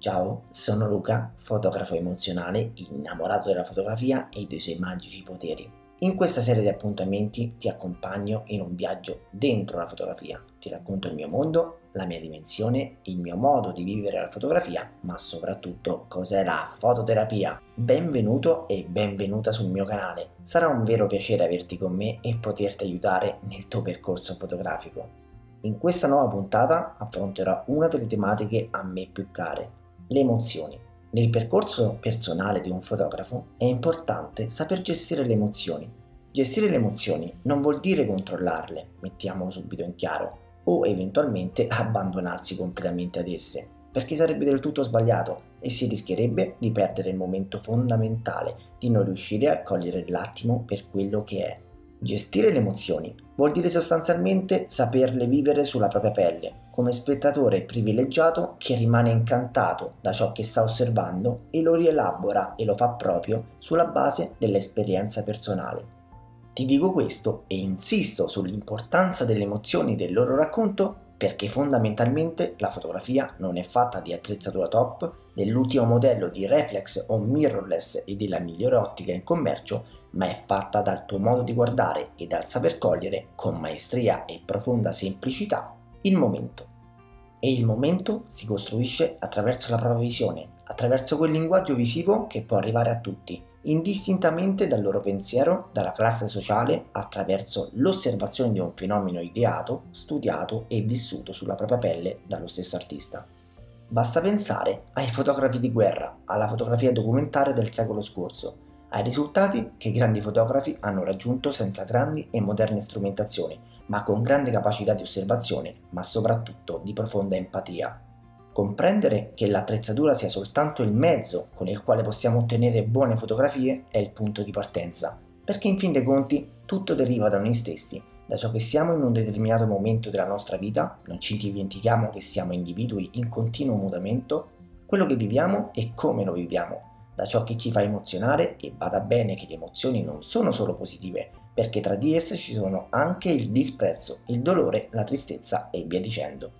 Ciao, sono Luca, fotografo emozionale, innamorato della fotografia e dei suoi magici poteri. In questa serie di appuntamenti ti accompagno in un viaggio dentro la fotografia. Ti racconto il mio mondo, la mia dimensione, il mio modo di vivere la fotografia, ma soprattutto cos'è la fototerapia. Benvenuto e benvenuta sul mio canale. Sarà un vero piacere averti con me e poterti aiutare nel tuo percorso fotografico. In questa nuova puntata affronterò una delle tematiche a me più care, le emozioni. Nel percorso personale di un fotografo è importante saper gestire le emozioni. Gestire le emozioni non vuol dire controllarle, mettiamolo subito in chiaro, o eventualmente abbandonarsi completamente ad esse, perché sarebbe del tutto sbagliato e si rischierebbe di perdere il momento fondamentale di non riuscire a cogliere l'attimo per quello che è. Gestire le emozioni vuol dire sostanzialmente saperle vivere sulla propria pelle, come spettatore privilegiato che rimane incantato da ciò che sta osservando e lo rielabora e lo fa proprio sulla base dell'esperienza personale. Ti dico questo e insisto sull'importanza delle emozioni del loro racconto perché fondamentalmente la fotografia non è fatta di attrezzatura top, dell'ultimo modello di reflex o mirrorless e della migliore ottica in commercio, ma è fatta dal tuo modo di guardare e dal saper cogliere con maestria e profonda semplicità il momento. E il momento si costruisce attraverso la propria visione, attraverso quel linguaggio visivo che può arrivare a tutti, indistintamente dal loro pensiero, dalla classe sociale, attraverso l'osservazione di un fenomeno ideato, studiato e vissuto sulla propria pelle dallo stesso artista. Basta pensare ai fotografi di guerra, alla fotografia documentaria del secolo scorso, ai risultati che i grandi fotografi hanno raggiunto senza grandi e moderne strumentazioni, ma con grande capacità di osservazione, ma soprattutto di profonda empatia. Comprendere che l'attrezzatura sia soltanto il mezzo con il quale possiamo ottenere buone fotografie è il punto di partenza, perché in fin dei conti tutto deriva da noi stessi, da ciò che siamo in un determinato momento della nostra vita, non ci dimentichiamo che siamo individui in continuo mutamento, quello che viviamo e come lo viviamo, da ciò che ci fa emozionare e bada bene che le emozioni non sono solo positive, perché tra di esse ci sono anche il disprezzo, il dolore, la tristezza e via dicendo.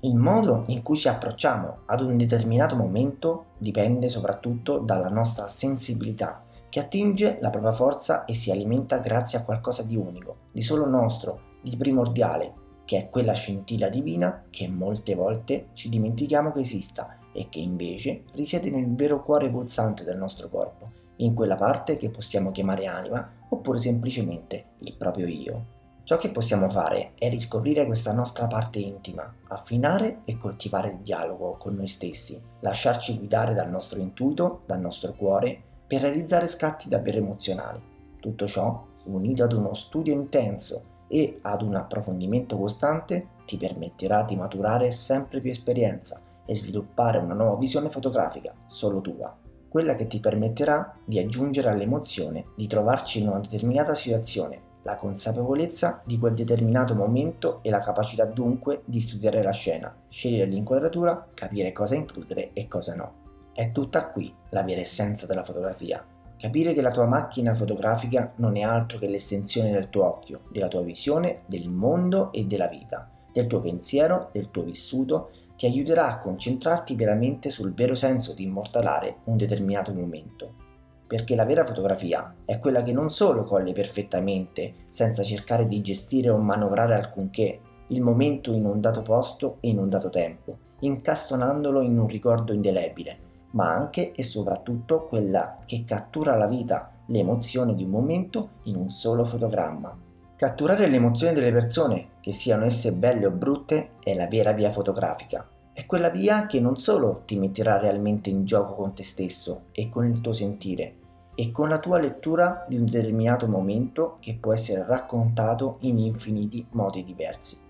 Il modo in cui ci approcciamo ad un determinato momento dipende soprattutto dalla nostra sensibilità, che attinge la propria forza e si alimenta grazie a qualcosa di unico, di solo nostro, di primordiale, che è quella scintilla divina che molte volte ci dimentichiamo che esista e che invece risiede nel vero cuore pulsante del nostro corpo, in quella parte che possiamo chiamare anima oppure semplicemente il proprio io. Ciò che possiamo fare è riscoprire questa nostra parte intima, affinare e coltivare il dialogo con noi stessi, lasciarci guidare dal nostro intuito, dal nostro cuore, per realizzare scatti davvero emozionali. Tutto ciò, unito ad uno studio intenso e ad un approfondimento costante, ti permetterà di maturare sempre più esperienza e sviluppare una nuova visione fotografica, solo tua, quella che ti permetterà di aggiungere all'emozione di trovarci in una determinata situazione, la consapevolezza di quel determinato momento e la capacità dunque di studiare la scena, scegliere l'inquadratura, capire cosa includere e cosa no. È tutta qui la vera essenza della fotografia. Capire che la tua macchina fotografica non è altro che l'estensione del tuo occhio, della tua visione, del mondo e della vita, del tuo pensiero, del tuo vissuto ti aiuterà a concentrarti veramente sul vero senso di immortalare un determinato momento. Perché la vera fotografia è quella che non solo coglie perfettamente, senza cercare di gestire o manovrare alcunché, il momento in un dato posto e in un dato tempo, incastonandolo in un ricordo indelebile, ma anche e soprattutto quella che cattura la vita, le emozioni di un momento in un solo fotogramma. Catturare le emozioni delle persone, che siano esse belle o brutte, è la vera via fotografica. È quella via che non solo ti metterà realmente in gioco con te stesso e con il tuo sentire, e con la tua lettura di un determinato momento che può essere raccontato in infiniti modi diversi.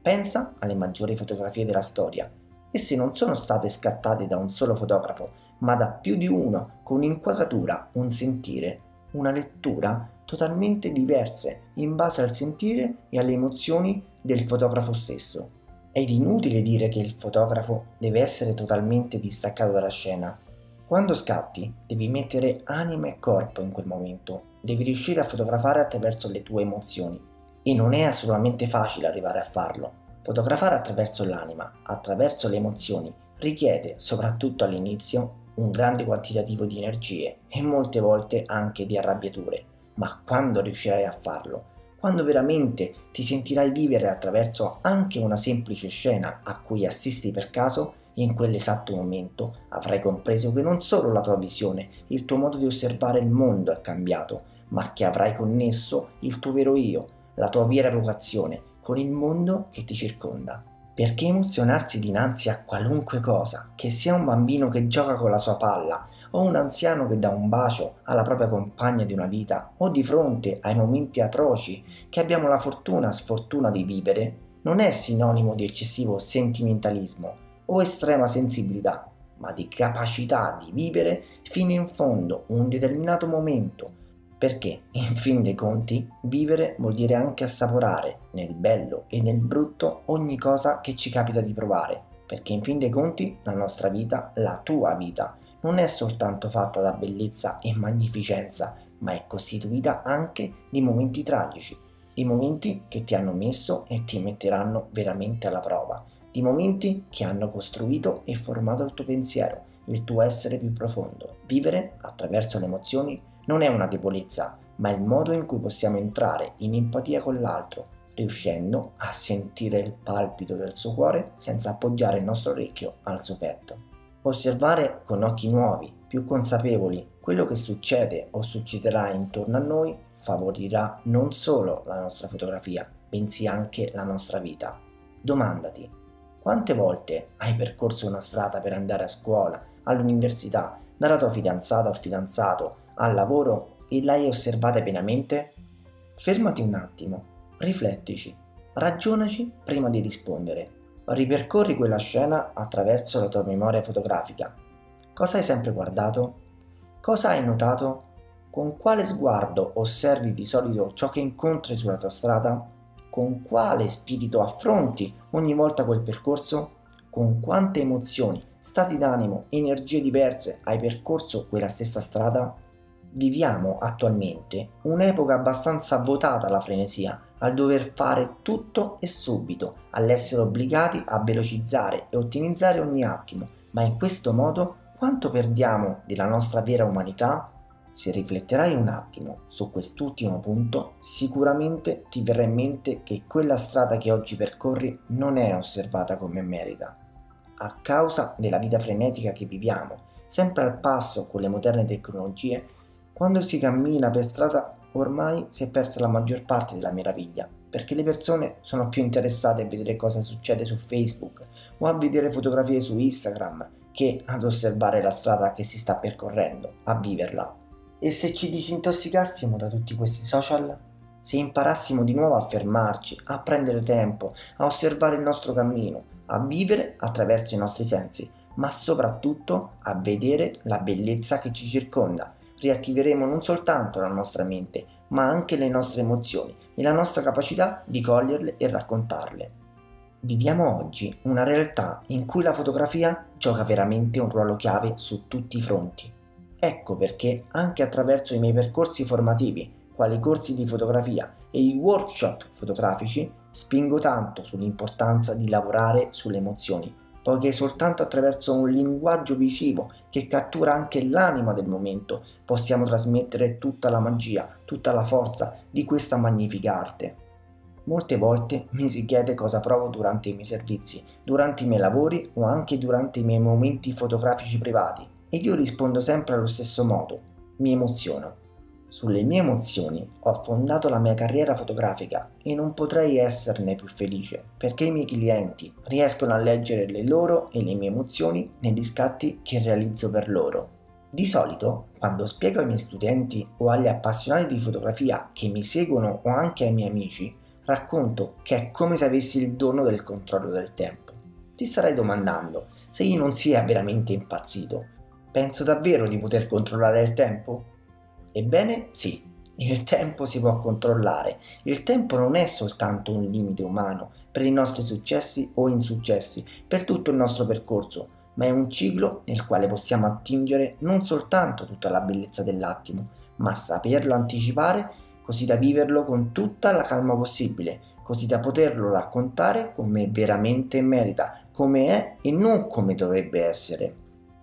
Pensa alle maggiori fotografie della storia. Esse non sono state scattate da un solo fotografo, ma da più di uno, con un'inquadratura, un sentire, una lettura totalmente diverse in base al sentire e alle emozioni del fotografo stesso. Ed inutile dire che il fotografo deve essere totalmente distaccato dalla scena. Quando scatti devi mettere anima e corpo in quel momento, devi riuscire a fotografare attraverso le tue emozioni. E non è assolutamente facile arrivare a farlo. Fotografare attraverso l'anima, attraverso le emozioni, richiede, soprattutto all'inizio, un grande quantitativo di energie e molte volte anche di arrabbiature, ma quando riuscirai a farlo, quando veramente ti sentirai vivere attraverso anche una semplice scena a cui assisti per caso, in quell'esatto momento avrai compreso che non solo la tua visione, il tuo modo di osservare il mondo è cambiato, ma che avrai connesso il tuo vero io, la tua vera vocazione, con il mondo che ti circonda. Perché emozionarsi dinanzi a qualunque cosa, che sia un bambino che gioca con la sua palla, o un anziano che dà un bacio alla propria compagna di una vita, o di fronte ai momenti atroci che abbiamo la fortuna sfortuna di vivere, non è sinonimo di eccessivo sentimentalismo o estrema sensibilità, ma di capacità di vivere fino in fondo un determinato momento. Perché, in fin dei conti, vivere vuol dire anche assaporare, nel bello e nel brutto, ogni cosa che ci capita di provare, perché in fin dei conti la nostra vita, la tua vita, non è soltanto fatta da bellezza e magnificenza, ma è costituita anche di momenti tragici, di momenti che ti hanno messo e ti metteranno veramente alla prova, di momenti che hanno costruito e formato il tuo pensiero, il tuo essere più profondo. Vivere attraverso le emozioni non è una debolezza, ma il modo in cui possiamo entrare in empatia con l'altro, riuscendo a sentire il palpito del suo cuore senza appoggiare il nostro orecchio al suo petto. Osservare con occhi nuovi, più consapevoli, quello che succede o succederà intorno a noi favorirà non solo la nostra fotografia, bensì anche la nostra vita. Domandati, quante volte hai percorso una strada per andare a scuola, all'università, dalla tua fidanzata o fidanzato, al lavoro e l'hai osservata pienamente? Fermati un attimo, riflettici, ragionaci prima di rispondere. Ripercorri quella scena attraverso la tua memoria fotografica. Cosa hai sempre guardato? Cosa hai notato? Con quale sguardo osservi di solito ciò che incontri sulla tua strada? Con quale spirito affronti ogni volta quel percorso? Con quante emozioni, stati d'animo, energie diverse hai percorso quella stessa strada? Viviamo attualmente un'epoca abbastanza votata alla frenesia, al dover fare tutto e subito, all'essere obbligati a velocizzare e ottimizzare ogni attimo, ma in questo modo quanto perdiamo della nostra vera umanità? Se rifletterai un attimo su quest'ultimo punto, sicuramente ti verrà in mente che quella strada che oggi percorri non è osservata come merita. A causa della vita frenetica che viviamo, sempre al passo con le moderne tecnologie, quando si cammina per strada ormai si è persa la maggior parte della meraviglia, perché le persone sono più interessate a vedere cosa succede su Facebook o a vedere fotografie su Instagram che ad osservare la strada che si sta percorrendo, a viverla. E se ci disintossicassimo da tutti questi social? Se imparassimo di nuovo a fermarci, a prendere tempo, a osservare il nostro cammino, a vivere attraverso i nostri sensi, ma soprattutto a vedere la bellezza che ci circonda riattiveremo non soltanto la nostra mente, ma anche le nostre emozioni e la nostra capacità di coglierle e raccontarle. Viviamo oggi una realtà in cui la fotografia gioca veramente un ruolo chiave su tutti i fronti. Ecco perché anche attraverso i miei percorsi formativi, quali corsi di fotografia e i workshop fotografici, spingo tanto sull'importanza di lavorare sulle emozioni poiché soltanto attraverso un linguaggio visivo che cattura anche l'anima del momento possiamo trasmettere tutta la magia, tutta la forza di questa magnifica arte. Molte volte mi si chiede cosa provo durante i miei servizi, durante i miei lavori o anche durante i miei momenti fotografici privati ed io rispondo sempre allo stesso modo, mi emoziono. Sulle mie emozioni ho fondato la mia carriera fotografica e non potrei esserne più felice perché i miei clienti riescono a leggere le loro e le mie emozioni negli scatti che realizzo per loro. Di solito, quando spiego ai miei studenti o agli appassionati di fotografia che mi seguono o anche ai miei amici, racconto che è come se avessi il dono del controllo del tempo. Ti starai domandando se io non sia veramente impazzito. Penso davvero di poter controllare il tempo? Ebbene sì, il tempo si può controllare. Il tempo non è soltanto un limite umano per i nostri successi o insuccessi, per tutto il nostro percorso, ma è un ciclo nel quale possiamo attingere non soltanto tutta la bellezza dell'attimo, ma saperlo anticipare così da viverlo con tutta la calma possibile, così da poterlo raccontare come veramente merita, come è e non come dovrebbe essere.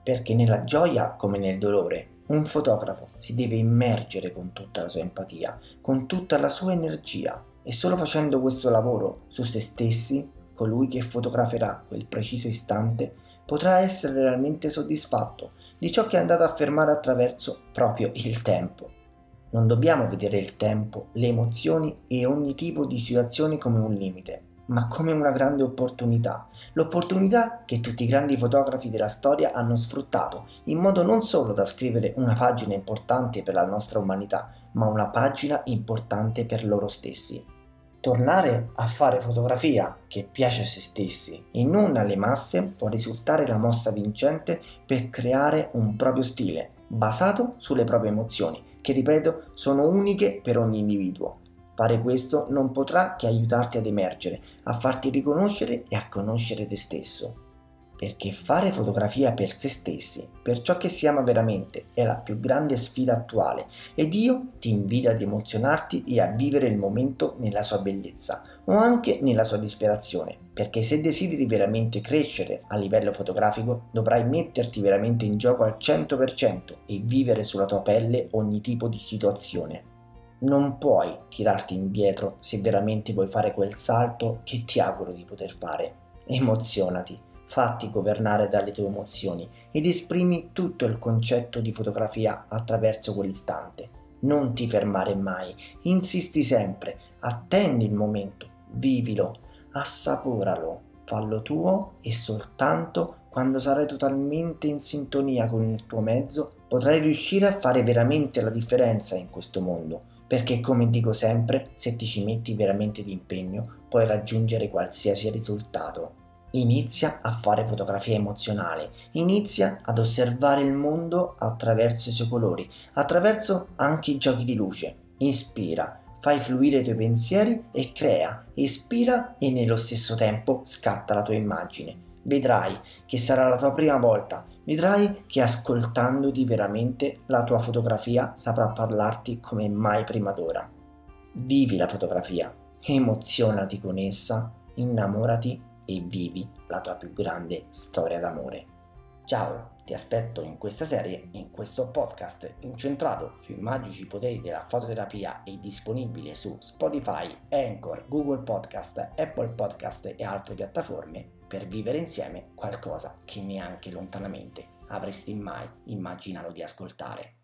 Perché nella gioia come nel dolore un fotografo si deve immergere con tutta la sua empatia, con tutta la sua energia e solo facendo questo lavoro su se stessi, colui che fotograferà quel preciso istante potrà essere realmente soddisfatto di ciò che è andato a fermare attraverso proprio il tempo. Non dobbiamo vedere il tempo, le emozioni e ogni tipo di situazione come un limite, ma come una grande opportunità. L'opportunità che tutti i grandi fotografi della storia hanno sfruttato, in modo non solo da scrivere una pagina importante per la nostra umanità, ma una pagina importante per loro stessi. Tornare a fare fotografia che piace a se stessi e non alle masse può risultare la mossa vincente per creare un proprio stile, basato sulle proprie emozioni, che ripeto sono uniche per ogni individuo. Fare questo non potrà che aiutarti ad emergere, a farti riconoscere e a conoscere te stesso. Perché fare fotografia per se stessi, per ciò che si ama veramente, è la più grande sfida attuale ed io ti invito ad emozionarti e a vivere il momento nella sua bellezza o anche nella sua disperazione, perché se desideri veramente crescere a livello fotografico dovrai metterti veramente in gioco al 100% e vivere sulla tua pelle ogni tipo di situazione non puoi tirarti indietro se veramente vuoi fare quel salto che ti auguro di poter fare. Emozionati, fatti governare dalle tue emozioni ed esprimi tutto il concetto di fotografia attraverso quell'istante. Non ti fermare mai, insisti sempre, attendi il momento, vivilo, assaporalo, fallo tuo e soltanto quando sarai totalmente in sintonia con il tuo mezzo potrai riuscire a fare veramente la differenza in questo mondo perché come dico sempre, se ti ci metti veramente di impegno, puoi raggiungere qualsiasi risultato. Inizia a fare fotografia emozionale, inizia ad osservare il mondo attraverso i suoi colori, attraverso anche i giochi di luce. Inspira, fai fluire i tuoi pensieri e crea, ispira e nello stesso tempo scatta la tua immagine. Vedrai che sarà la tua prima volta vedrai che ascoltandoti veramente la tua fotografia saprà parlarti come mai prima d'ora. Vivi la fotografia, emozionati con essa, innamorati e vivi la tua più grande storia d'amore. Ciao, ti aspetto in questa serie, in questo podcast incentrato sui magici poteri della fototerapia e disponibile su Spotify, Anchor, Google Podcast, Apple Podcast e altre piattaforme per vivere insieme qualcosa che neanche lontanamente avresti mai immaginato di ascoltare.